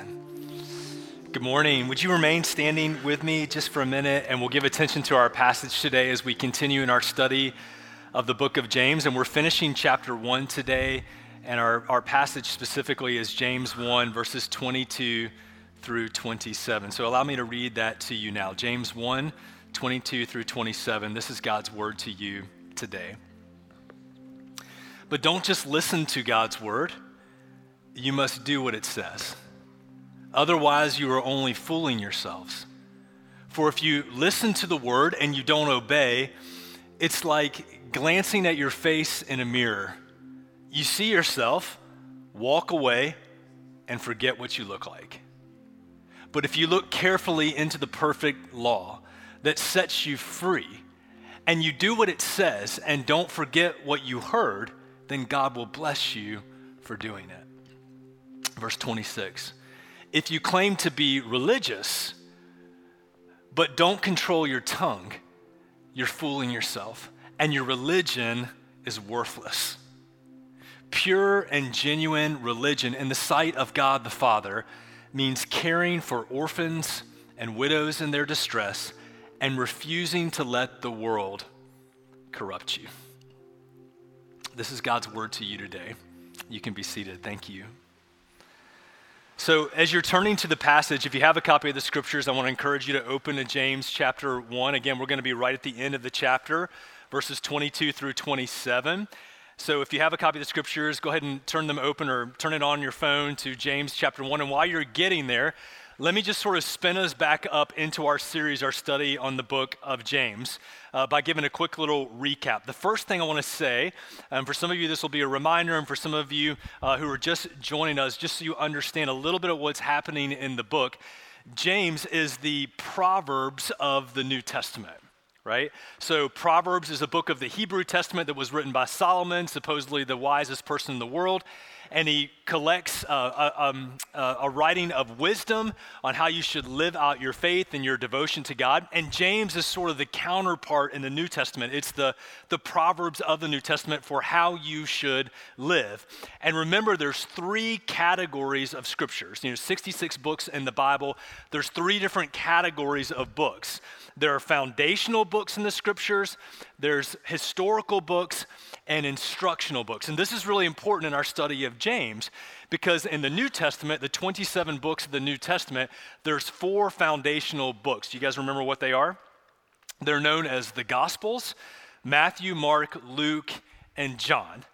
Amen. Good morning. Would you remain standing with me just for a minute and we'll give attention to our passage today as we continue in our study of the book of James. And we're finishing chapter 1 today, and our, our passage specifically is James 1, verses 22 through 27. So allow me to read that to you now. James 1, 22 through 27. This is God's word to you today. But don't just listen to God's word you must do what it says. Otherwise, you are only fooling yourselves. For if you listen to the word and you don't obey, it's like glancing at your face in a mirror. You see yourself, walk away, and forget what you look like. But if you look carefully into the perfect law that sets you free, and you do what it says and don't forget what you heard, then God will bless you for doing it. Verse 26 If you claim to be religious, but don't control your tongue, you're fooling yourself, and your religion is worthless. Pure and genuine religion in the sight of God the Father means caring for orphans and widows in their distress and refusing to let the world corrupt you. This is God's word to you today. You can be seated. Thank you. So, as you're turning to the passage, if you have a copy of the scriptures, I want to encourage you to open to James chapter 1. Again, we're going to be right at the end of the chapter, verses 22 through 27. So, if you have a copy of the scriptures, go ahead and turn them open or turn it on your phone to James chapter 1. And while you're getting there, let me just sort of spin us back up into our series, our study on the book of James, uh, by giving a quick little recap. The first thing I want to say, and for some of you, this will be a reminder, and for some of you uh, who are just joining us, just so you understand a little bit of what's happening in the book, James is the Proverbs of the New Testament right? So, Proverbs is a book of the Hebrew Testament that was written by Solomon, supposedly the wisest person in the world and he collects a, um, a, writing of wisdom on how you should live out your faith and your devotion to God. And James is sort of the counterpart in the New Testament. It's the, the Proverbs of the New Testament for how you should live. And remember, there's three categories of scriptures. You know, 66 books in the Bible. There's three different categories of books. There are foundational books in the scriptures, there's historical books, and instructional books. And this is really important in our study of James because in the New Testament, the 27 books of the New Testament, there's four foundational books. Do you guys remember what they are? They're known as the Gospels Matthew, Mark, Luke, and John.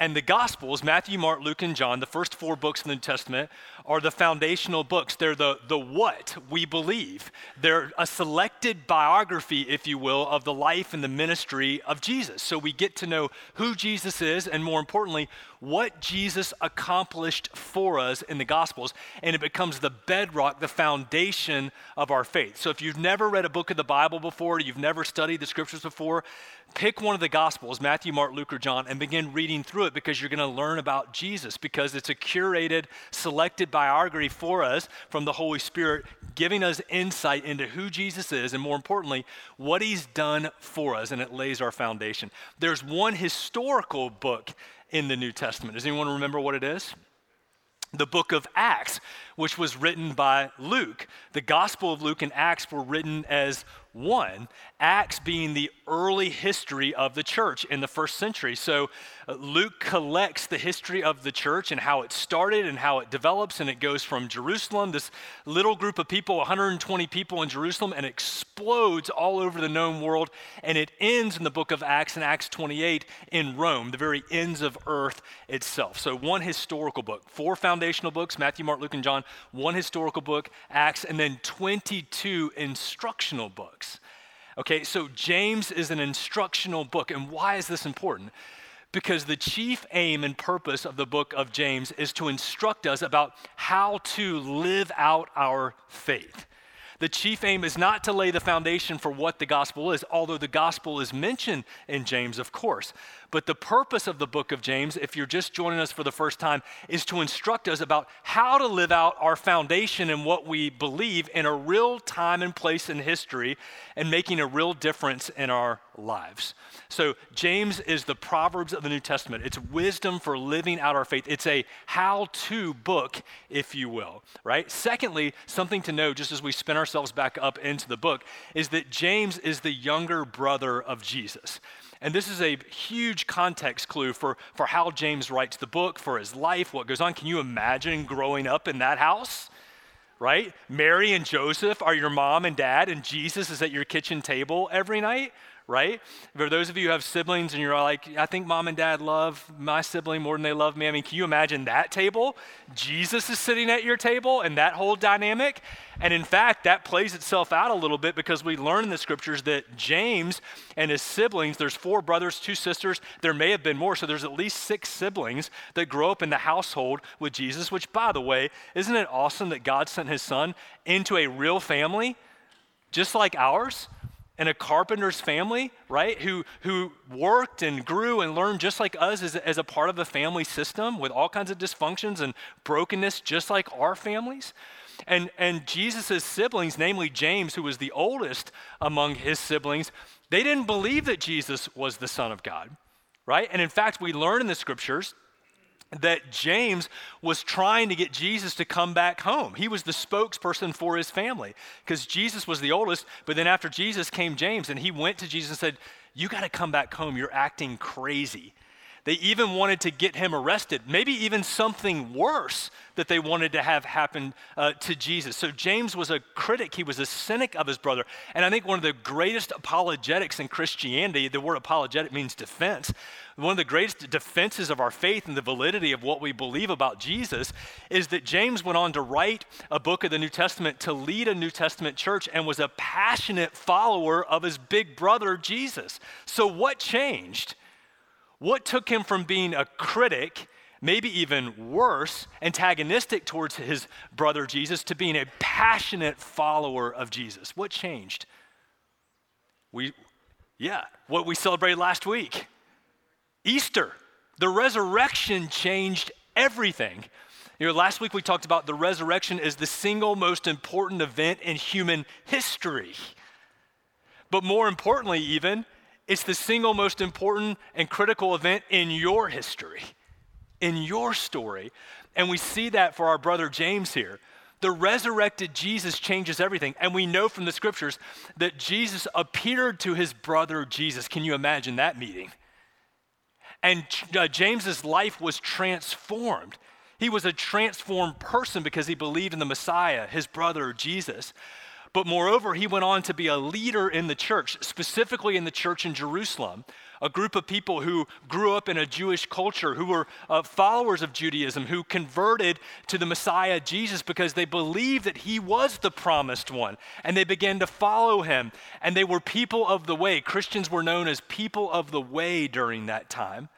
And the Gospels, Matthew, Mark, Luke, and John, the first four books in the New Testament, are the foundational books. They're the, the what we believe. They're a selected biography, if you will, of the life and the ministry of Jesus. So we get to know who Jesus is, and more importantly, what Jesus accomplished for us in the Gospels. And it becomes the bedrock, the foundation of our faith. So if you've never read a book of the Bible before, you've never studied the scriptures before, pick one of the Gospels, Matthew, Mark, Luke, or John, and begin reading through it because you're going to learn about Jesus because it's a curated, selected biography for us from the Holy Spirit, giving us insight into who Jesus is and, more importantly, what he's done for us, and it lays our foundation. There's one historical book in the New Testament. Does anyone remember what it is? The book of Acts, which was written by Luke. The Gospel of Luke and Acts were written as one, Acts being the early history of the church in the first century. So uh, Luke collects the history of the church and how it started and how it develops, and it goes from Jerusalem, this little group of people, 120 people in Jerusalem, and explodes all over the known world. And it ends in the book of Acts, in Acts 28, in Rome, the very ends of earth itself. So one historical book, four foundational books Matthew, Mark, Luke, and John, one historical book, Acts, and then 22 instructional books. Okay, so James is an instructional book. And why is this important? Because the chief aim and purpose of the book of James is to instruct us about how to live out our faith. The chief aim is not to lay the foundation for what the gospel is, although the gospel is mentioned in James, of course. But the purpose of the book of James, if you're just joining us for the first time, is to instruct us about how to live out our foundation and what we believe in a real time and place in history and making a real difference in our lives. So, James is the Proverbs of the New Testament. It's wisdom for living out our faith. It's a how to book, if you will, right? Secondly, something to know just as we spin ourselves back up into the book is that James is the younger brother of Jesus. And this is a huge context clue for, for how James writes the book, for his life, what goes on. Can you imagine growing up in that house? Right? Mary and Joseph are your mom and dad, and Jesus is at your kitchen table every night, right? For those of you who have siblings and you're like, I think mom and dad love my sibling more than they love me. I mean, can you imagine that table? Jesus is sitting at your table and that whole dynamic. And in fact, that plays itself out a little bit because we learn in the scriptures that James and his siblings, there's four brothers, two sisters, there may have been more, so there's at least six siblings that grow up in the household with Jesus, which, by the way, isn't it awesome that God sent his son into a real family just like ours? And a carpenter's family, right, who, who worked and grew and learned just like us as, as a part of a family system with all kinds of dysfunctions and brokenness, just like our families. And, and Jesus' siblings, namely James, who was the oldest among his siblings, they didn't believe that Jesus was the Son of God, right? And in fact, we learn in the scriptures that James was trying to get Jesus to come back home. He was the spokesperson for his family because Jesus was the oldest, but then after Jesus came James and he went to Jesus and said, You got to come back home. You're acting crazy. They even wanted to get him arrested, maybe even something worse that they wanted to have happen uh, to Jesus. So James was a critic, he was a cynic of his brother. And I think one of the greatest apologetics in Christianity, the word apologetic means defense. One of the greatest defenses of our faith and the validity of what we believe about Jesus is that James went on to write a book of the New Testament to lead a New Testament church and was a passionate follower of his big brother Jesus. So, what changed? What took him from being a critic, maybe even worse, antagonistic towards his brother Jesus, to being a passionate follower of Jesus? What changed? We, yeah, what we celebrated last week Easter. The resurrection changed everything. You know, last week we talked about the resurrection as the single most important event in human history. But more importantly, even, it's the single most important and critical event in your history, in your story. And we see that for our brother James here. The resurrected Jesus changes everything. And we know from the scriptures that Jesus appeared to his brother Jesus. Can you imagine that meeting? And uh, James's life was transformed. He was a transformed person because he believed in the Messiah, his brother Jesus. But moreover, he went on to be a leader in the church, specifically in the church in Jerusalem, a group of people who grew up in a Jewish culture, who were uh, followers of Judaism, who converted to the Messiah Jesus because they believed that he was the promised one. And they began to follow him. And they were people of the way. Christians were known as people of the way during that time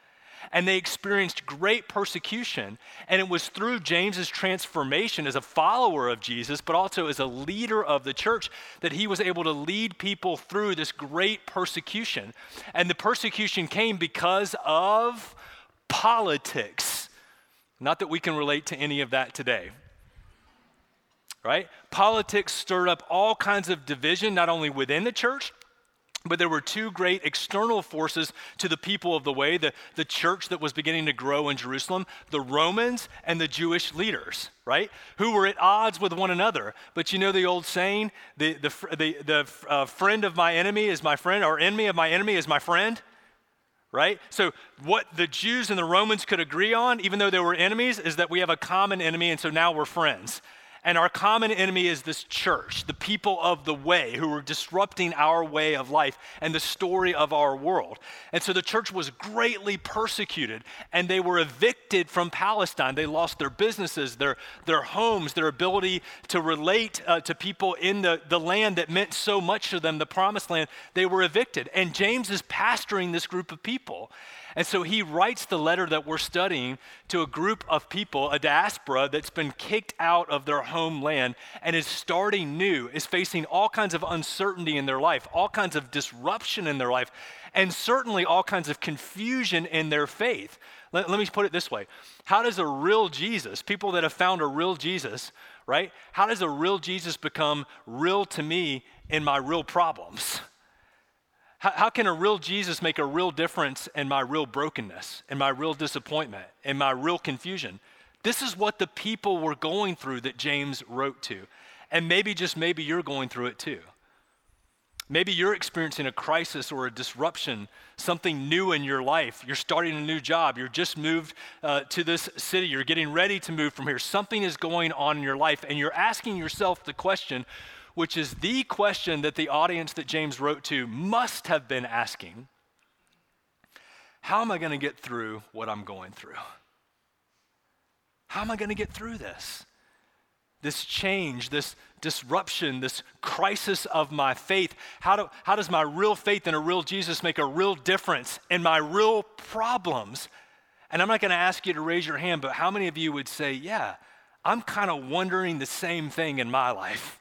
and they experienced great persecution. And it was through James's transformation as a follower of Jesus, but also as a leader of the church, that he was able to lead people through this great persecution. And the persecution came because of politics. Not that we can relate to any of that today right? Politics stirred up all kinds of division, not only within the church, but there were two great external forces to the people of the way, the, the church that was beginning to grow in Jerusalem, the Romans and the Jewish leaders, right? Who were at odds with one another. But you know the old saying, the, the, the, the uh, friend of my enemy is my friend, or enemy of my enemy is my friend? Right? So, what the Jews and the Romans could agree on, even though they were enemies, is that we have a common enemy, and so now we're friends. And our common enemy is this church, the people of the way who are disrupting our way of life and the story of our world. And so the church was greatly persecuted and they were evicted from Palestine. They lost their businesses, their, their homes, their ability to relate uh, to people in the, the land that meant so much to them, the promised land. They were evicted. And James is pastoring this group of people. And so he writes the letter that we're studying to a group of people, a diaspora that's been kicked out of their homeland and is starting new, is facing all kinds of uncertainty in their life, all kinds of disruption in their life, and certainly all kinds of confusion in their faith. Let, let me put it this way How does a real Jesus, people that have found a real Jesus, right? How does a real Jesus become real to me in my real problems? How, how can a real Jesus make a real difference in my real brokenness, in my real disappointment, in my real confusion? This is what the people were going through that James wrote to. And maybe, just maybe, you're going through it too. Maybe you're experiencing a crisis or a disruption, something new in your life. You're starting a new job. You're just moved uh, to this city. You're getting ready to move from here. Something is going on in your life, and you're asking yourself the question which is the question that the audience that James wrote to must have been asking How am I going to get through what I'm going through? How am I going to get through this? This change, this disruption, this crisis of my faith. How, do, how does my real faith in a real Jesus make a real difference in my real problems? And I'm not going to ask you to raise your hand, but how many of you would say, Yeah, I'm kind of wondering the same thing in my life?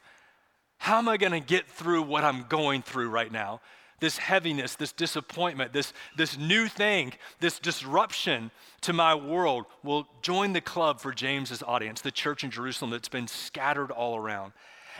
How am I going to get through what I'm going through right now? This heaviness, this disappointment, this, this new thing, this disruption to my world will join the club for James's audience, the church in Jerusalem that's been scattered all around.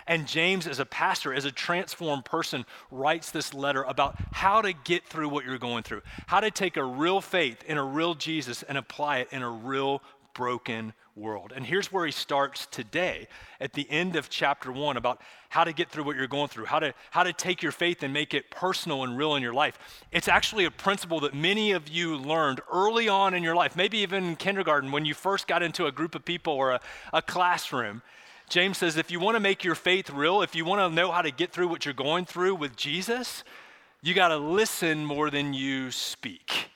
And James, as a pastor, as a transformed person, writes this letter about how to get through what you're going through, how to take a real faith in a real Jesus and apply it in a real broken world. And here's where he starts today at the end of chapter one about how to get through what you're going through, how to, how to take your faith and make it personal and real in your life. It's actually a principle that many of you learned early on in your life, maybe even in kindergarten when you first got into a group of people or a, a classroom. James says if you want to make your faith real, if you want to know how to get through what you're going through with Jesus, you got to listen more than you speak.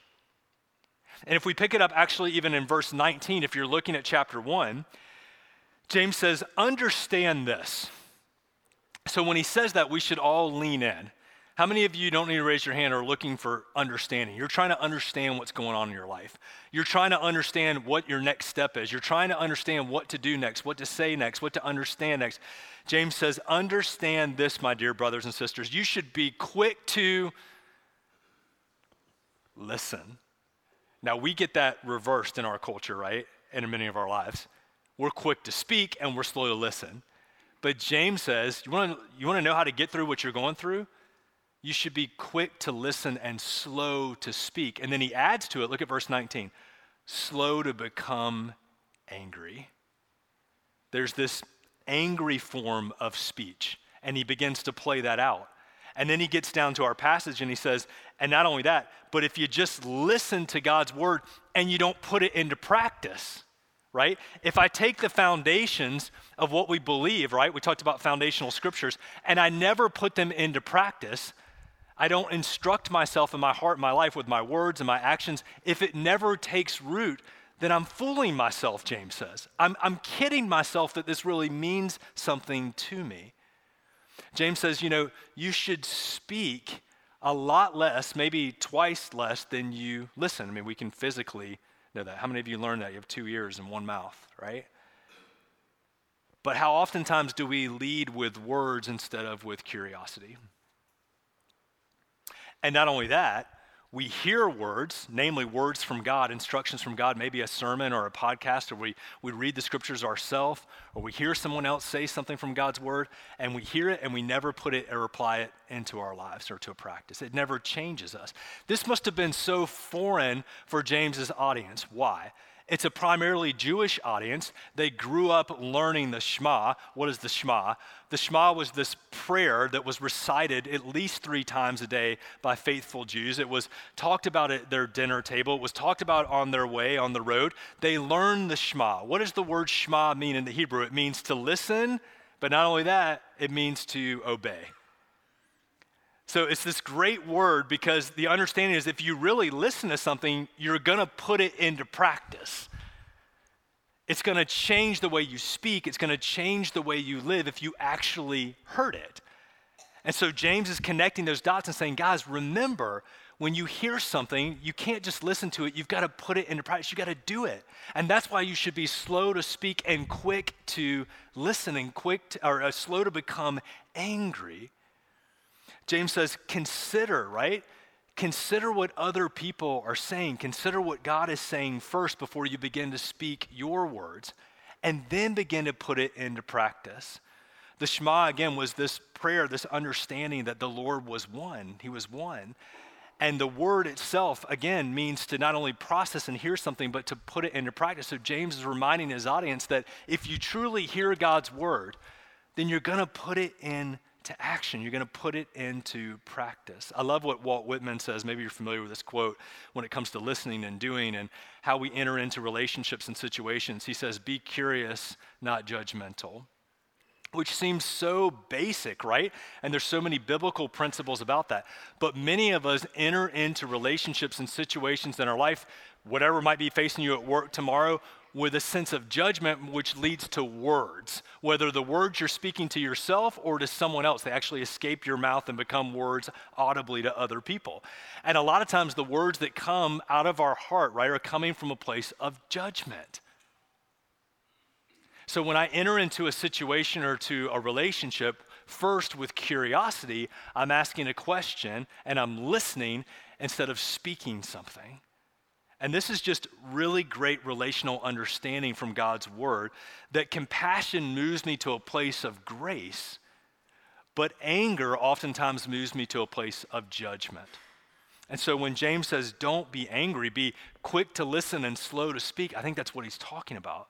And if we pick it up actually even in verse 19, if you're looking at chapter 1, James says, Understand this. So when he says that, we should all lean in. How many of you don't need to raise your hand are looking for understanding? You're trying to understand what's going on in your life. You're trying to understand what your next step is. You're trying to understand what to do next, what to say next, what to understand next. James says, Understand this, my dear brothers and sisters. You should be quick to listen now, we get that reversed in our culture, right? And in many of our lives. We're quick to speak and we're slow to listen. But James says, you want to you wanna know how to get through what you're going through? You should be quick to listen and slow to speak. And then he adds to it, look at verse 19 slow to become angry. There's this angry form of speech, and he begins to play that out. And then he gets down to our passage and he says, and not only that, but if you just listen to God's word and you don't put it into practice, right? If I take the foundations of what we believe, right? We talked about foundational scriptures, and I never put them into practice, I don't instruct myself in my heart, my life with my words and my actions. If it never takes root, then I'm fooling myself, James says. I'm, I'm kidding myself that this really means something to me. James says, you know, you should speak a lot less, maybe twice less than you listen. I mean, we can physically know that. How many of you learned that? You have two ears and one mouth, right? But how oftentimes do we lead with words instead of with curiosity? And not only that, we hear words, namely words from God, instructions from God, maybe a sermon or a podcast, or we, we read the scriptures ourselves, or we hear someone else say something from God's word, and we hear it and we never put it or apply it into our lives or to a practice. It never changes us. This must have been so foreign for James's audience. Why? It's a primarily Jewish audience. They grew up learning the Shema. What is the Shema? The Shema was this prayer that was recited at least three times a day by faithful Jews. It was talked about at their dinner table, it was talked about on their way, on the road. They learned the Shema. What does the word Shema mean in the Hebrew? It means to listen, but not only that, it means to obey. So it's this great word because the understanding is if you really listen to something, you're going to put it into practice. It's going to change the way you speak, it's going to change the way you live if you actually heard it. And so James is connecting those dots and saying, guys, remember, when you hear something, you can't just listen to it. You've got to put it into practice. You've got to do it. And that's why you should be slow to speak and quick to listen and quick to, or uh, slow to become angry. James says, consider, right? Consider what other people are saying. Consider what God is saying first before you begin to speak your words, and then begin to put it into practice. The Shema, again, was this prayer, this understanding that the Lord was one. He was one. And the word itself, again, means to not only process and hear something, but to put it into practice. So James is reminding his audience that if you truly hear God's word, then you're going to put it into action. You're going to put it into practice. I love what Walt Whitman says. Maybe you're familiar with this quote when it comes to listening and doing and how we enter into relationships and situations. He says, Be curious, not judgmental which seems so basic, right? And there's so many biblical principles about that. But many of us enter into relationships and situations in our life, whatever might be facing you at work tomorrow, with a sense of judgment, which leads to words. Whether the words you're speaking to yourself or to someone else, they actually escape your mouth and become words audibly to other people. And a lot of times, the words that come out of our heart, right, are coming from a place of judgment. So when I enter into a situation or to a relationship, first with curiosity, I'm asking a question and I'm listening instead of speaking something. And this is just really great relational understanding from God's word that compassion moves me to a place of grace, but anger oftentimes moves me to a place of judgment. And so when James says, don't be angry, be quick to listen and slow to speak, I think that's what he's talking about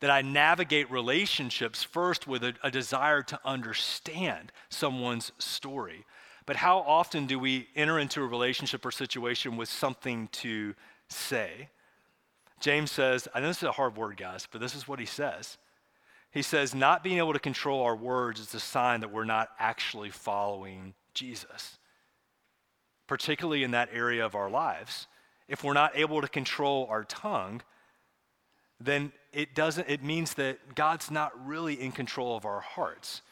that I navigate relationships first with a, a, desire to understand someone's story. But how often do we enter into a relationship or situation with something to say? James says, I know this is a hard word, guys, but this is what he says. He says, not being able to control our words is a sign that we're not actually following Jesus, particularly in that area of our lives. If we're not able to control our tongue, then it doesn't it means that God's not really in control of our hearts.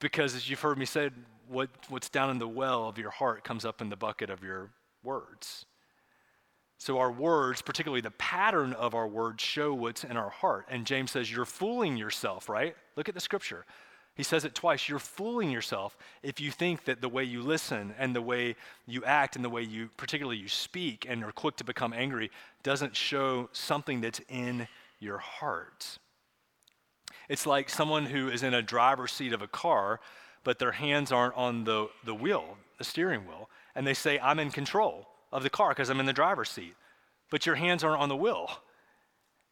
Because as you've heard me say, what, what's down in the well of your heart comes up in the bucket of your words. So our words, particularly the pattern of our words, show what's in our heart. And James says, You're fooling yourself, right? Look at the scripture. He says it twice. You're fooling yourself if you think that the way you listen and the way you act and the way you, particularly you speak and are quick to become angry, doesn't show something that's in your heart. It's like someone who is in a driver's seat of a car, but their hands aren't on the, the wheel, the steering wheel, and they say, I'm in control of the car because I'm in the driver's seat, but your hands aren't on the wheel.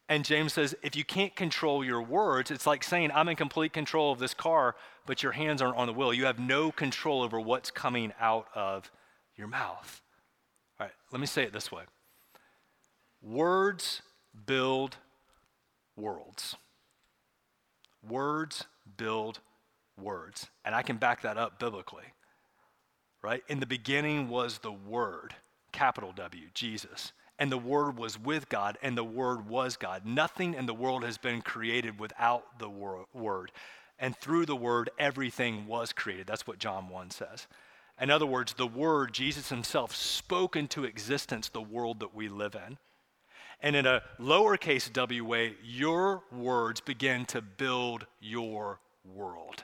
And James says, if you can't control your words, it's like saying, I'm in complete control of this car, but your hands aren't on the wheel. You have no control over what's coming out of your mouth. All right, let me say it this way Words build worlds. Words build words. And I can back that up biblically. Right? In the beginning was the Word, capital W, Jesus and the Word was with God, and the Word was God. Nothing in the world has been created without the Word. And through the Word, everything was created. That's what John 1 says. In other words, the Word, Jesus Himself, spoke into existence the world that we live in. And in a lowercase w way, your words begin to build your world.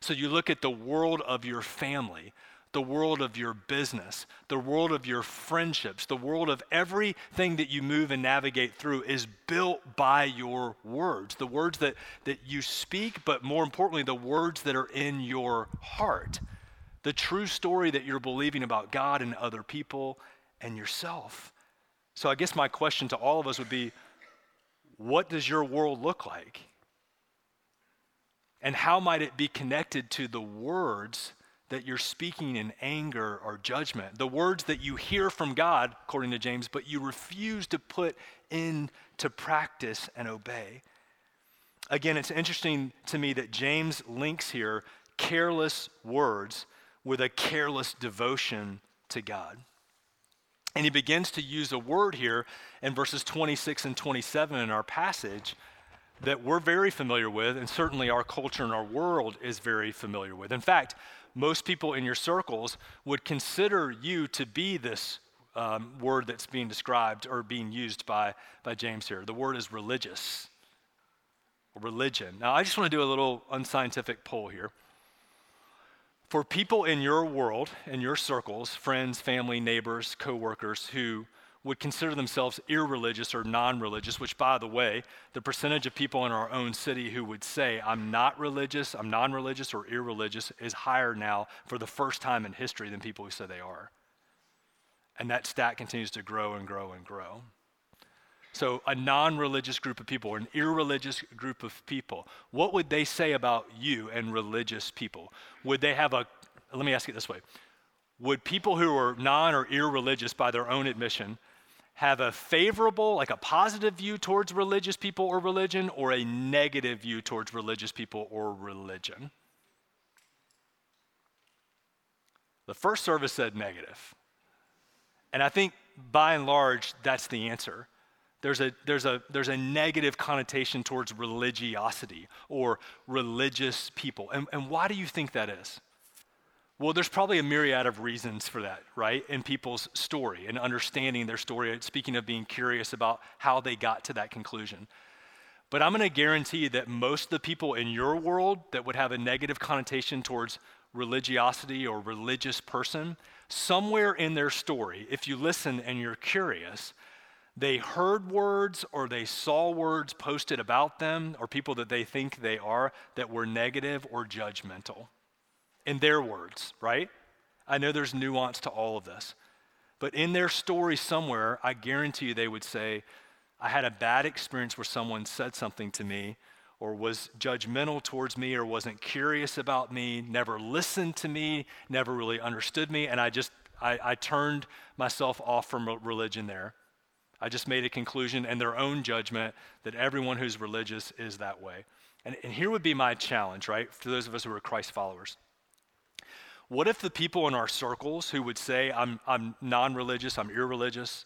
So you look at the world of your family, the world of your business, the world of your friendships, the world of everything that you move and navigate through is built by your words. The words that, that you speak, but more importantly, the words that are in your heart. The true story that you're believing about God and other people and yourself. So I guess my question to all of us would be what does your world look like? And how might it be connected to the words that you're speaking in anger or judgment. The words that you hear from God, according to James, but you refuse to put into practice and obey. Again, it's interesting to me that James links here careless words with a careless devotion to God. And he begins to use a word here in verses 26 and 27 in our passage that we're very familiar with, and certainly our culture and our world is very familiar with. In fact, most people in your circles would consider you to be this um, word that's being described or being used by, by James here. The word is religious, religion. Now, I just want to do a little unscientific poll here. For people in your world, in your circles, friends, family, neighbors, coworkers who would consider themselves irreligious or non religious, which, by the way, the percentage of people in our own city who would say, I'm not religious, I'm non religious, or irreligious is higher now for the first time in history than people who say they are. And that stat continues to grow and grow and grow. So, a non religious group of people, or an irreligious group of people, what would they say about you and religious people? Would they have a, let me ask it this way Would people who are non or irreligious by their own admission have a favorable, like a positive view towards religious people or religion, or a negative view towards religious people or religion? The first service said negative. And I think by and large, that's the answer. There's a, there's, a, there's a negative connotation towards religiosity or religious people. And, and why do you think that is? Well, there's probably a myriad of reasons for that, right? In people's story and understanding their story, speaking of being curious about how they got to that conclusion. But I'm going to guarantee that most of the people in your world that would have a negative connotation towards religiosity or religious person, somewhere in their story, if you listen and you're curious, they heard words or they saw words posted about them or people that they think they are that were negative or judgmental in their words, right? I know there's nuance to all of this. But in their story somewhere, I guarantee you they would say, I had a bad experience where someone said something to me or was judgmental towards me or wasn't curious about me, never listened to me, never really understood me, and I just I, I turned myself off from religion there. I just made a conclusion and their own judgment that everyone who's religious is that way. And, and here would be my challenge, right, for those of us who are Christ followers. What if the people in our circles who would say, I'm, I'm non religious, I'm irreligious,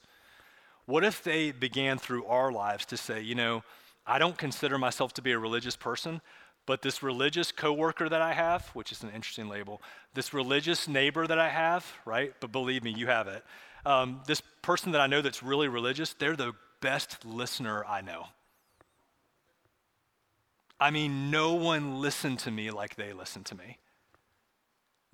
what if they began through our lives to say, you know, I don't consider myself to be a religious person, but this religious coworker that I have, which is an interesting label, this religious neighbor that I have, right? But believe me, you have it. Um, this person that I know that's really religious, they're the best listener I know. I mean, no one listened to me like they listen to me.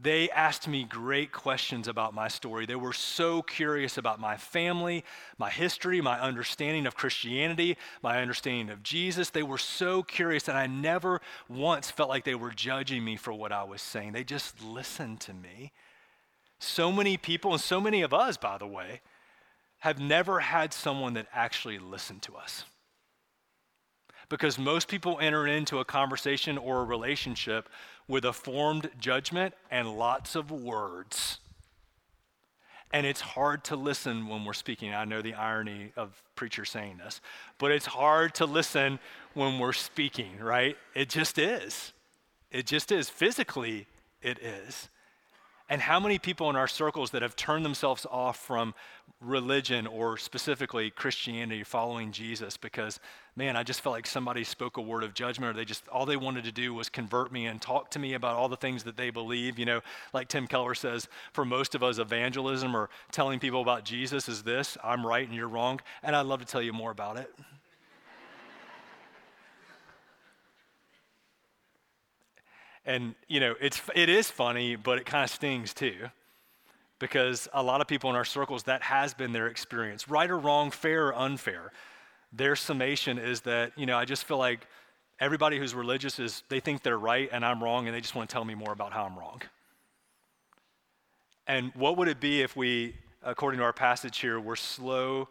They asked me great questions about my story. They were so curious about my family, my history, my understanding of Christianity, my understanding of Jesus. They were so curious, and I never once felt like they were judging me for what I was saying. They just listened to me. So many people, and so many of us, by the way, have never had someone that actually listened to us. Because most people enter into a conversation or a relationship with a formed judgment and lots of words. And it's hard to listen when we're speaking. I know the irony of preachers saying this, but it's hard to listen when we're speaking, right? It just is. It just is. Physically, it is. And how many people in our circles that have turned themselves off from religion or specifically Christianity, following Jesus, because, man, I just felt like somebody spoke a word of judgment or they just, all they wanted to do was convert me and talk to me about all the things that they believe. You know, like Tim Keller says, for most of us, evangelism or telling people about Jesus is this I'm right and you're wrong. And I'd love to tell you more about it. And, you know, it's, it is funny, but it kind of stings too. Because a lot of people in our circles, that has been their experience. Right or wrong, fair or unfair. Their summation is that, you know, I just feel like everybody who's religious is, they think they're right and I'm wrong, and they just want to tell me more about how I'm wrong. And what would it be if we, according to our passage here, were slow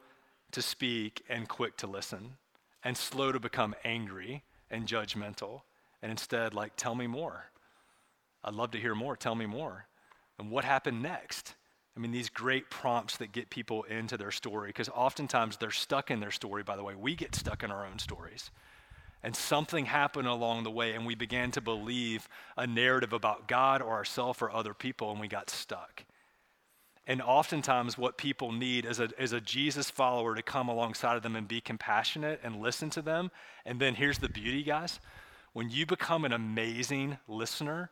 to speak and quick to listen, and slow to become angry and judgmental? and instead, like, tell me more. I'd love to hear more. Tell me more. And what happened next? I mean, these great prompts that get people into their story, because oftentimes they're stuck in their story, by the way. We get stuck in our own stories. And something happened along the way, and we began to believe a narrative about God or ourselves or other people, and we got stuck. And oftentimes, what people need is a, is a Jesus follower to come alongside of them and be compassionate and listen to them. And then here's the beauty, guys when you become an amazing listener,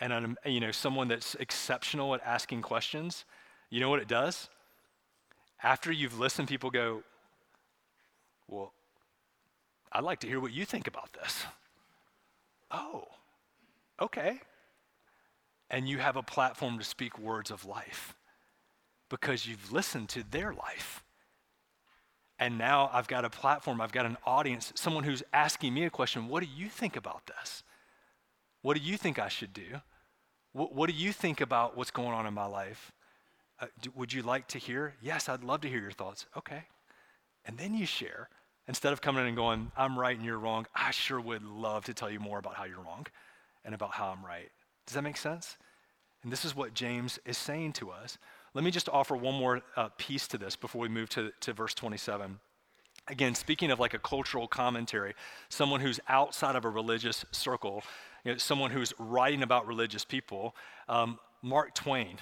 and you know, someone that's exceptional at asking questions, you know what it does? After you've listened, people go, Well, I'd like to hear what you think about this. Oh, okay. And you have a platform to speak words of life because you've listened to their life. And now I've got a platform, I've got an audience, someone who's asking me a question What do you think about this? What do you think I should do? What, what do you think about what's going on in my life? Uh, do, would you like to hear? Yes, I'd love to hear your thoughts. Okay. And then you share. Instead of coming in and going, I'm right and you're wrong, I sure would love to tell you more about how you're wrong and about how I'm right. Does that make sense? And this is what James is saying to us. Let me just offer one more uh, piece to this before we move to, to verse 27. Again, speaking of like a cultural commentary, someone who's outside of a religious circle, you know, someone who's writing about religious people, um, Mark Twain.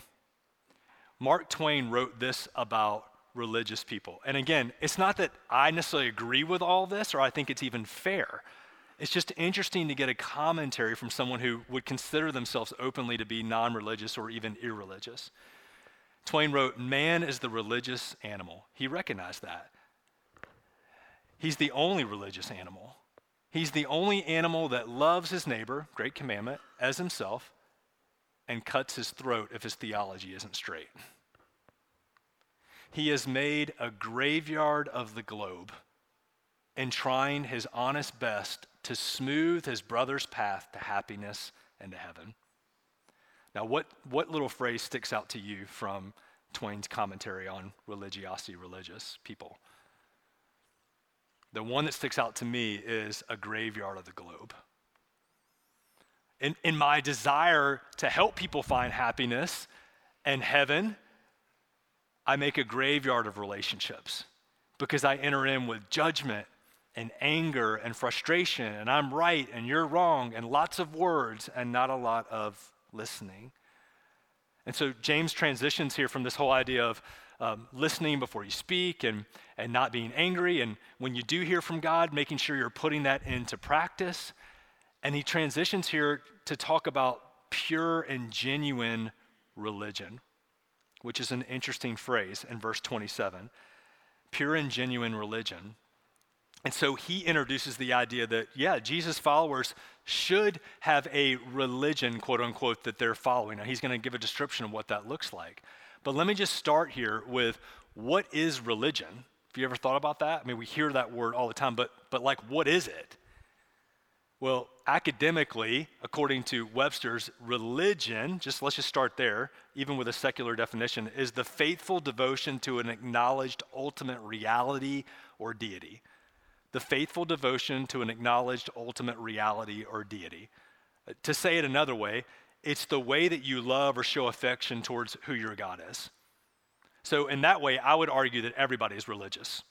Mark Twain wrote this about religious people. And again, it's not that I necessarily agree with all this or I think it's even fair. It's just interesting to get a commentary from someone who would consider themselves openly to be non religious or even irreligious. Twain wrote, Man is the religious animal. He recognized that. He's the only religious animal. He's the only animal that loves his neighbor, great commandment, as himself, and cuts his throat if his theology isn't straight. He has made a graveyard of the globe and trying his honest best to smooth his brother's path to happiness and to heaven. Now, what, what little phrase sticks out to you from Twain's commentary on religiosity, religious people? The one that sticks out to me is a graveyard of the globe. In, in my desire to help people find happiness and heaven, I make a graveyard of relationships because I enter in with judgment and anger and frustration, and I'm right and you're wrong, and lots of words and not a lot of listening. And so James transitions here from this whole idea of um, listening before you speak and, and not being angry. And when you do hear from God, making sure you're putting that into practice. And he transitions here to talk about pure and genuine religion, which is an interesting phrase in verse 27. Pure and genuine religion. And so he introduces the idea that, yeah, Jesus' followers should have a religion, quote unquote, that they're following. Now, he's going to give a description of what that looks like. But let me just start here with what is religion? Have you ever thought about that? I mean, we hear that word all the time, but, but like, what is it? Well, academically, according to Webster's, religion, just let's just start there, even with a secular definition, is the faithful devotion to an acknowledged ultimate reality or deity. The faithful devotion to an acknowledged ultimate reality or deity. Uh, to say it another way, it's the way that you love or show affection towards who your God is. So, in that way, I would argue that everybody is religious.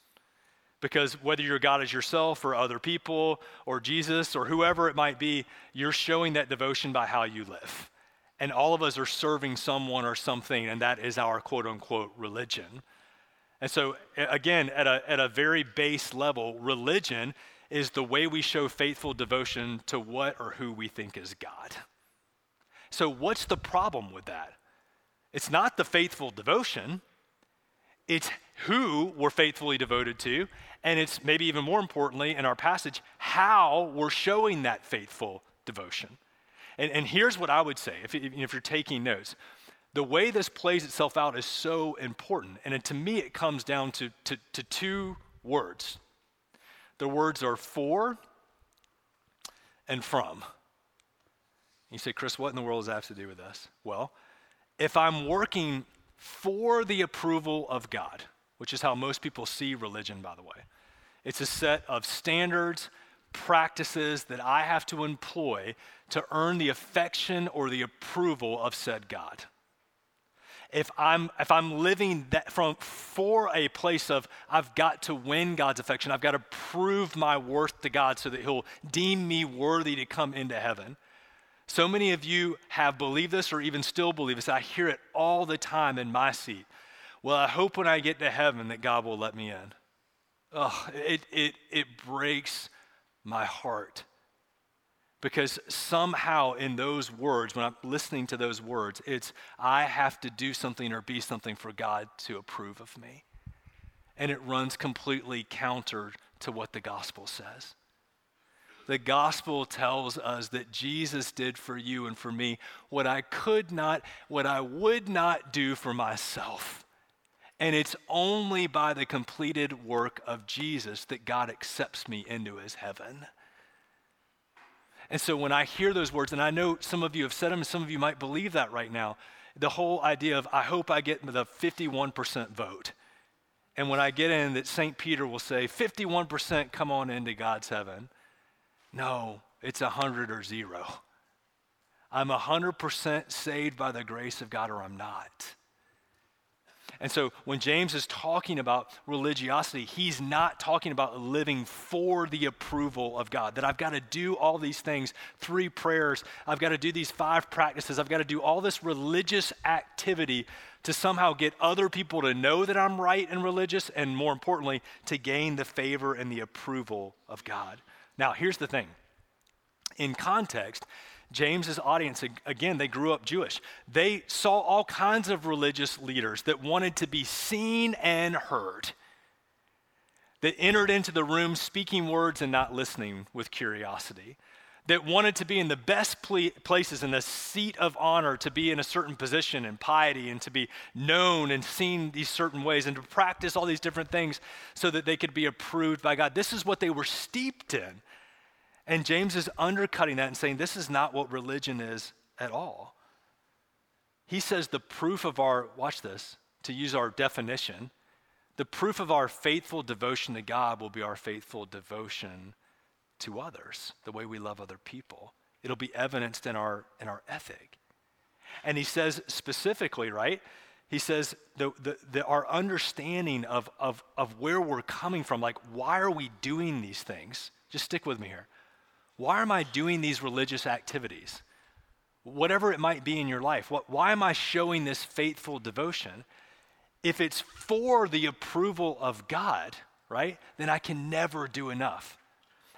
Because whether your God is yourself or other people or Jesus or whoever it might be, you're showing that devotion by how you live. And all of us are serving someone or something, and that is our quote unquote religion. And so, again, at a, at a very base level, religion is the way we show faithful devotion to what or who we think is God. So, what's the problem with that? It's not the faithful devotion, it's who we're faithfully devoted to, and it's maybe even more importantly in our passage, how we're showing that faithful devotion. And, and here's what I would say if, if you're taking notes the way this plays itself out is so important. And to me, it comes down to, to, to two words the words are for and from. You say, Chris, what in the world does that have to do with us? Well, if I'm working for the approval of God, which is how most people see religion, by the way, it's a set of standards, practices that I have to employ to earn the affection or the approval of said God. If I'm, if I'm living that from, for a place of I've got to win God's affection, I've got to prove my worth to God so that He'll deem me worthy to come into heaven, so many of you have believed this or even still believe this. I hear it all the time in my seat. Well, I hope when I get to heaven that God will let me in. Oh, it, it, it breaks my heart Because somehow in those words, when I'm listening to those words, it's I have to do something or be something for God to approve of me. And it runs completely counter to what the gospel says. The gospel tells us that Jesus did for you and for me what I could not, what I would not do for myself. And it's only by the completed work of Jesus that God accepts me into his heaven. And so when I hear those words, and I know some of you have said them, some of you might believe that right now, the whole idea of, I hope I get the 51% vote. And when I get in, that St. Peter will say, 51% come on into God's heaven. No, it's 100 or zero. I'm 100% saved by the grace of God, or I'm not. And so when James is talking about religiosity, he's not talking about living for the approval of God, that I've got to do all these things, three prayers, I've got to do these five practices, I've got to do all this religious activity to somehow get other people to know that I'm right and religious, and more importantly, to gain the favor and the approval of God. Now, here's the thing in context, James's audience, again, they grew up Jewish. They saw all kinds of religious leaders that wanted to be seen and heard, that entered into the room speaking words and not listening with curiosity, that wanted to be in the best places, in the seat of honor, to be in a certain position and piety, and to be known and seen these certain ways, and to practice all these different things so that they could be approved by God. This is what they were steeped in. And James is undercutting that and saying this is not what religion is at all. He says the proof of our, watch this, to use our definition, the proof of our faithful devotion to God will be our faithful devotion to others, the way we love other people. It'll be evidenced in our, in our ethic. And he says specifically, right? He says the, the, the, our understanding of, of, of where we're coming from, like why are we doing these things? Just stick with me here. Why am I doing these religious activities? Whatever it might be in your life, what, why am I showing this faithful devotion? If it's for the approval of God, right, then I can never do enough.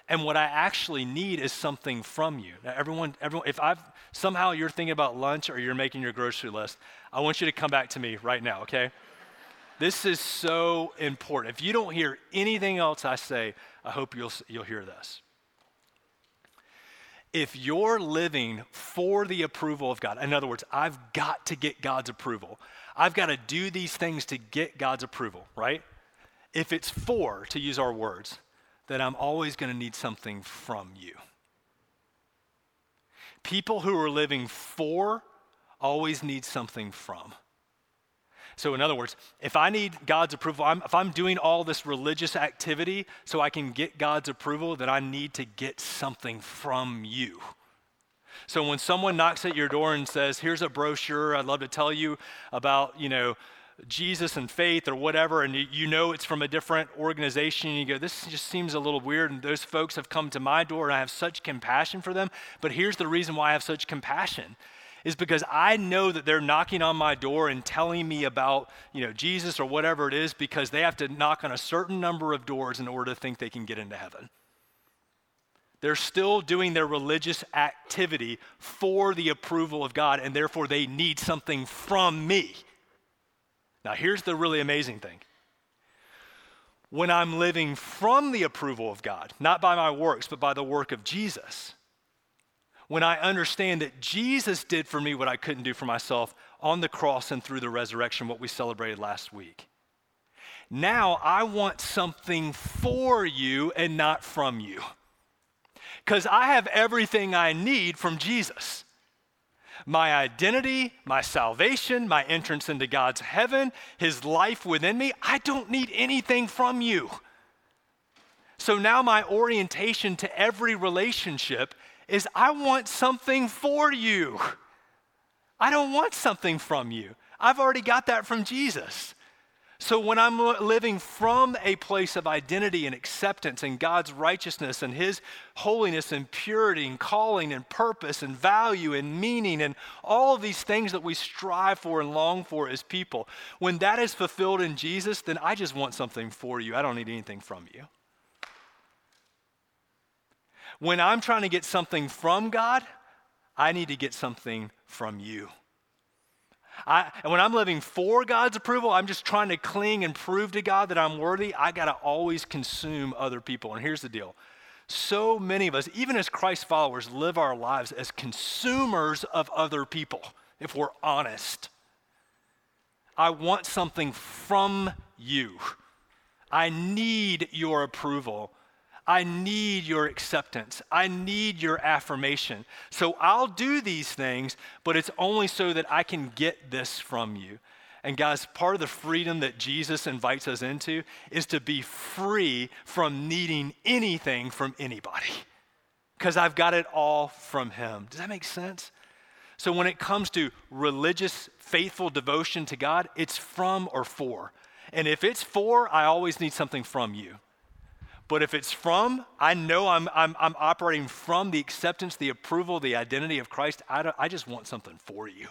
And what I actually need is something from you. Now, everyone, everyone, if I've somehow you're thinking about lunch or you're making your grocery list, I want you to come back to me right now, okay? This is so important. If you don't hear anything else I say, I hope you'll, you'll hear this if you're living for the approval of God, in other words, I've got to get God's approval. I've got to do these things to get God's approval, right? If it's for, to use our words, then I'm always going to need something from you. People who are living for always need something from. So, in other words, if I need God's approval, I'm, if I'm doing all this religious activity so I can get God's approval, then I need to get something from you. So when someone knocks at your door and says, "Here's a brochure. I'd love to tell you about, you know, Jesus and faith or whatever," and you, know it's from a different organization, and you go, "This just seems a little weird." And those folks have come to my door, and I have such compassion for them. But here's the reason why I have such compassion: is because I know that they're knocking on my door and telling me about, you know, Jesus or whatever it is because they have to knock on a certain number of doors in order to think they can get into heaven. They're still doing their religious activity for the approval of God, and therefore they need something from me. Now, here's the really amazing thing. When I'm living from the approval of God, not by my works, but by the work of Jesus, when I understand that Jesus did for me what I couldn't do for myself on the cross and through the resurrection, what we celebrated last week. Now I want something for you and not from you. Because I have everything I need from Jesus my identity, my salvation, my entrance into God's heaven, His life within me. I don't need anything from you. So now my orientation to every relationship is I want something for you. I don't want something from you. I've already got that from Jesus. So when I'm living from a place of identity and acceptance and God's righteousness and His holiness and purity and calling and purpose and value and meaning and all of these things that we strive for and long for as people, when that is fulfilled in Jesus, then I just want something for you. I don't need anything from you. When I'm trying to get something from God, I need to get something from you. I, and when I'm living for God's approval, I'm just trying to cling and prove to God that I'm worthy. I got to always consume other people. And here's the deal so many of us, even as Christ followers, live our lives as consumers of other people, if we're honest. I want something from you. I need your approval. I need your acceptance. I need your affirmation. So I'll do these things, but it's only so that I can get this from you. And guys, part of the freedom that Jesus invites us into is to be free from needing anything from anybody because I've got it all from Him. Does that make sense? So when it comes to religious, faithful devotion to God, it's from or for. And if it's for, I always need something from you. But if it's from, I know I'm, I'm, I'm operating from the acceptance, the approval, the identity of Christ. I, I just want something for you.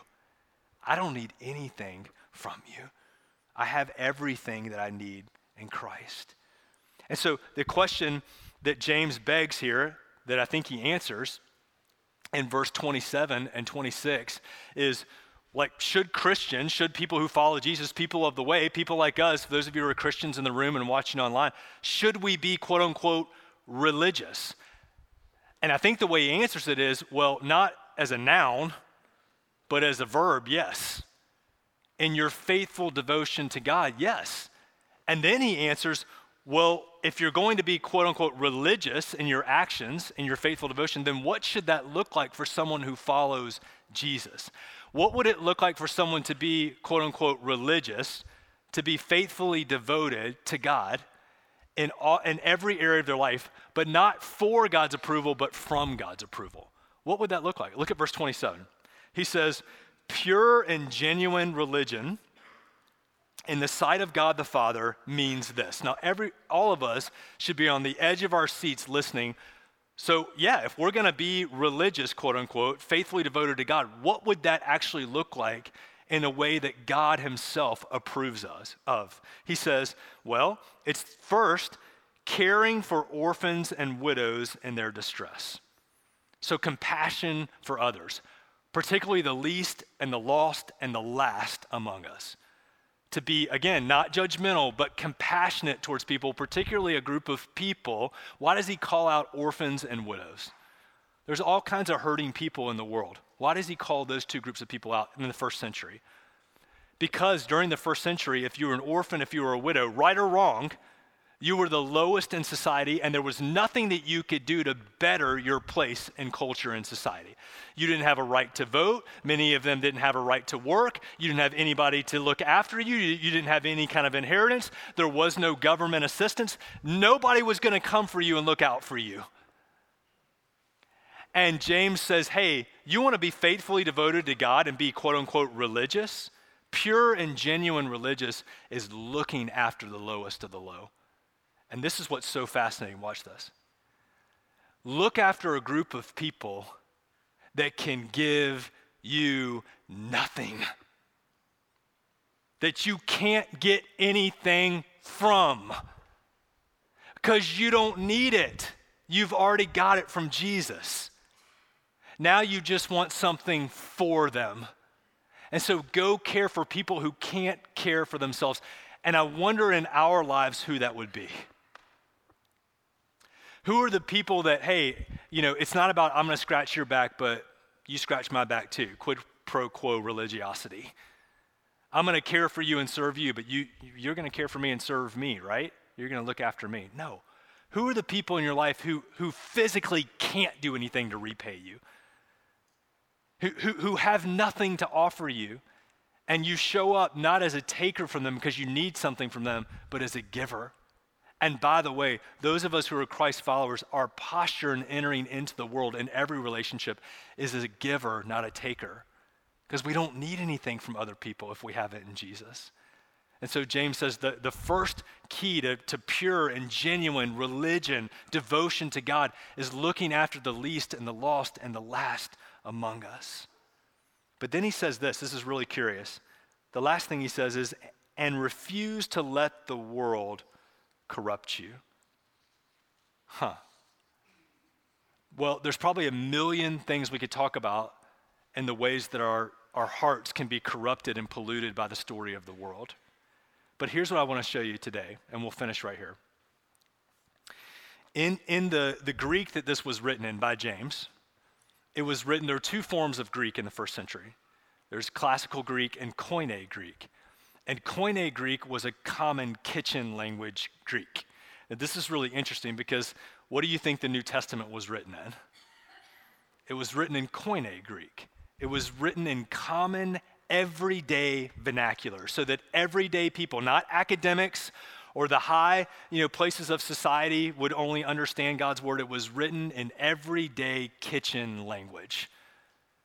I don't need anything from you. I have everything that I need in Christ. And so the question that James begs here, that I think he answers in verse 27 and 26, is like, should Christians, should people who follow Jesus, people of the way, people like us, those of you who are Christians in the room and watching online, should we be quote unquote religious? And I think the way he answers it is well, not as a noun, but as a verb, yes in your faithful devotion to God? Yes. And then he answers, well, if you're going to be quote unquote religious in your actions, in your faithful devotion, then what should that look like for someone who follows Jesus? What would it look like for someone to be quote unquote religious, to be faithfully devoted to God in, all, in every area of their life, but not for God's approval, but from God's approval? What would that look like? Look at verse 27. He says, pure and genuine religion in the sight of God the Father means this. Now, every all of us should be on the edge of our seats listening. So, yeah, if we're going to be religious, quote unquote, faithfully devoted to God, what would that actually look like in a way that God Himself approves us of? He says, well, it's first caring for orphans and widows in their distress. So, compassion for others particularly the least and the lost and the last among us. To be, again, not judgmental, but compassionate towards people, particularly a group of people. Why does he call out orphans and widows? There's all kinds of hurting people in the world. Why does he call those two groups of people out in the first century? Because during the first century, if you were an orphan, if you were a widow, right or wrong, you were the lowest in society, and there was nothing that you could do to better your place in culture and society. You didn't have a right to vote. Many of them didn't have a right to work. You didn't have anybody to look after you. You didn't have any kind of inheritance. There was no government assistance. Nobody was going to come for you and look out for you. And James says, hey, you want to be faithfully devoted to God and be quote unquote religious? Pure and genuine religious is looking after the lowest of the low. And this is what's so fascinating. Watch this. Look after a group of people that can give you nothing, that you can't get anything from because you don't need it. You've already got it from Jesus. Now you just want something for them. And so go care for people who can't care for themselves. And I wonder in our lives who that would be. Who are the people that, hey, you know, it's not about I'm going to scratch your back, but you scratch my back too. Quid pro quo religiosity. I'm going to care for you and serve you, but you, you're going to care for me and serve me, right? You're going to look after me. No. Who are the people in your life who, who physically can't do anything to repay you? Who, who, who have nothing to offer you, and you show up not as a taker from them because you need something from them, but as a giver? And by the way, those of us who are Christ followers, our posture in entering into the world in every relationship is as a giver, not a taker. Because we don't need anything from other people if we have it in Jesus. And so James says the, the first key to, to pure and genuine religion, devotion to God, is looking after the least and the lost and the last among us. But then he says this this is really curious. The last thing he says is, and refuse to let the world corrupt you. Huh. Well, there's probably a million things we could talk about and the ways that our, our hearts can be corrupted and polluted by the story of the world. But here's what I want to show you today, and we'll finish right here. In, in the, the Greek that this was written in by James, it was written, there are two forms of Greek in the first century there's classical Greek and Koine Greek. And Koine Greek was a common kitchen language Greek. And this is really interesting because what do you think the New Testament was written in? It was written in Koine Greek. It was written in common, everyday vernacular, so that everyday people, not academics or the high you know, places of society, would only understand God's word. It was written in everyday kitchen language,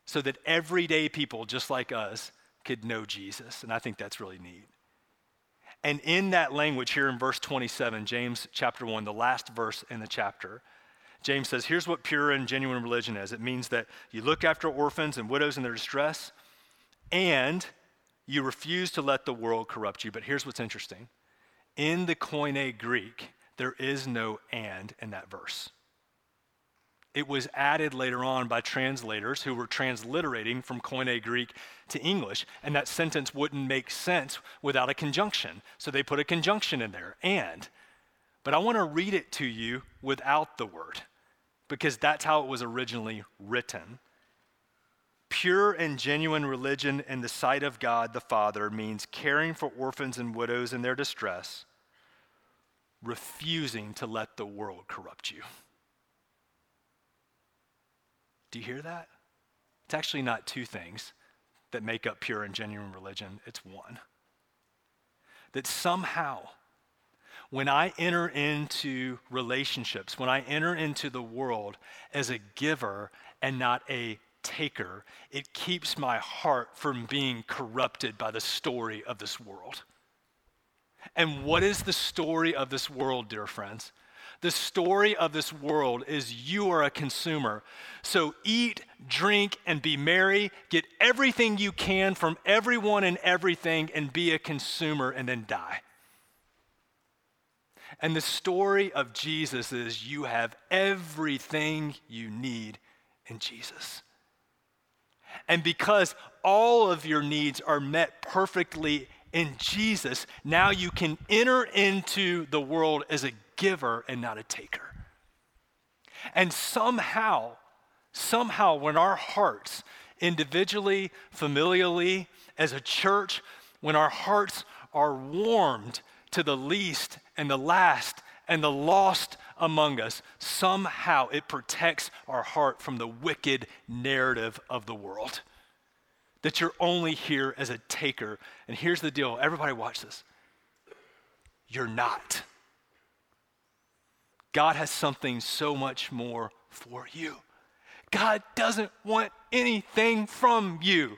so that everyday people, just like us, could know Jesus. And I think that's really neat. And in that language, here in verse 27, James chapter 1, the last verse in the chapter, James says, Here's what pure and genuine religion is it means that you look after orphans and widows in their distress, and you refuse to let the world corrupt you. But here's what's interesting in the Koine Greek, there is no and in that verse. It was added later on by translators who were transliterating from Koine Greek to English, and that sentence wouldn't make sense without a conjunction. So they put a conjunction in there, and. But I want to read it to you without the word because that's how it was originally written. Pure and genuine religion in the sight of God the Father means caring for orphans and widows in their distress, refusing to let the world corrupt you. Do you hear that? It's actually not two things that make up pure and genuine religion, it's one. That somehow, when I enter into relationships, when I enter into the world as a giver and not a taker, it keeps my heart from being corrupted by the story of this world. And what is the story of this world, dear friends? The story of this world is you are a consumer. So eat, drink, and be merry. Get everything you can from everyone and everything and be a consumer and then die. And the story of Jesus is you have everything you need in Jesus. And because all of your needs are met perfectly in Jesus, now you can enter into the world as a giver and not a taker. And somehow, somehow, when our hearts, individually, familially, as a church, when our hearts are warmed to the least and the last and the lost among us, somehow it protects our heart from the wicked narrative of the world. That you're only here as a taker. And here's the deal everybody, watch this. You're not. God has something so much more for you. God doesn't want anything from you.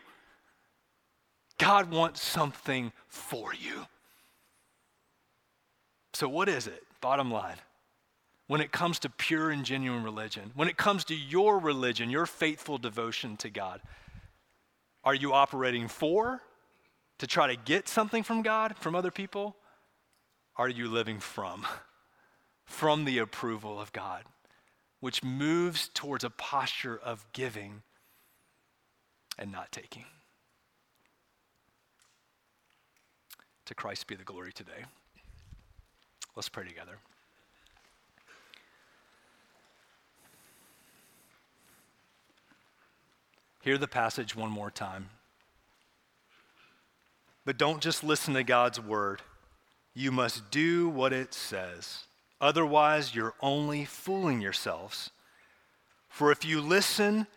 God wants something for you. So, what is it? Bottom line. When it comes to pure and genuine religion, when it comes to your religion, your faithful devotion to God, are you operating for, to try to get something from God, from other people? Are you living from? From the approval of God, which moves towards a posture of giving and not taking. To Christ be the glory today. Let's pray together. Hear the passage one more time. But don't just listen to God's word, you must do what it says. Otherwise, you're only fooling yourselves. For if you listen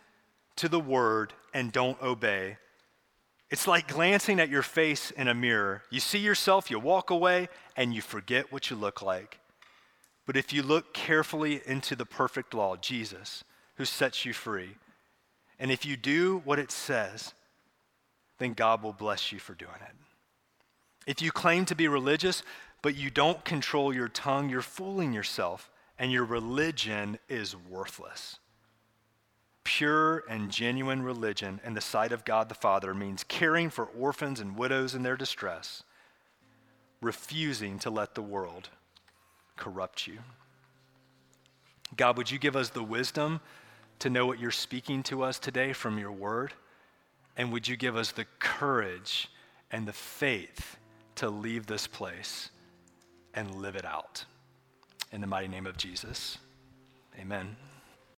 to the word and don't obey, it's like glancing at your face in a mirror. You see yourself, you walk away, and you forget what you look like. But if you look carefully into the perfect law, Jesus, who sets you free, and if you do what it says, then God will bless you for doing it. If you claim to be religious, but you don't control your tongue, you're fooling yourself, and your religion is worthless. Pure and genuine religion in the sight of God the Father means caring for orphans and widows in their distress, refusing to let the world corrupt you. God, would you give us the wisdom to know what you're speaking to us today from your word? And would you give us the courage and the faith to leave this place? and live it out. In the mighty name of Jesus, amen.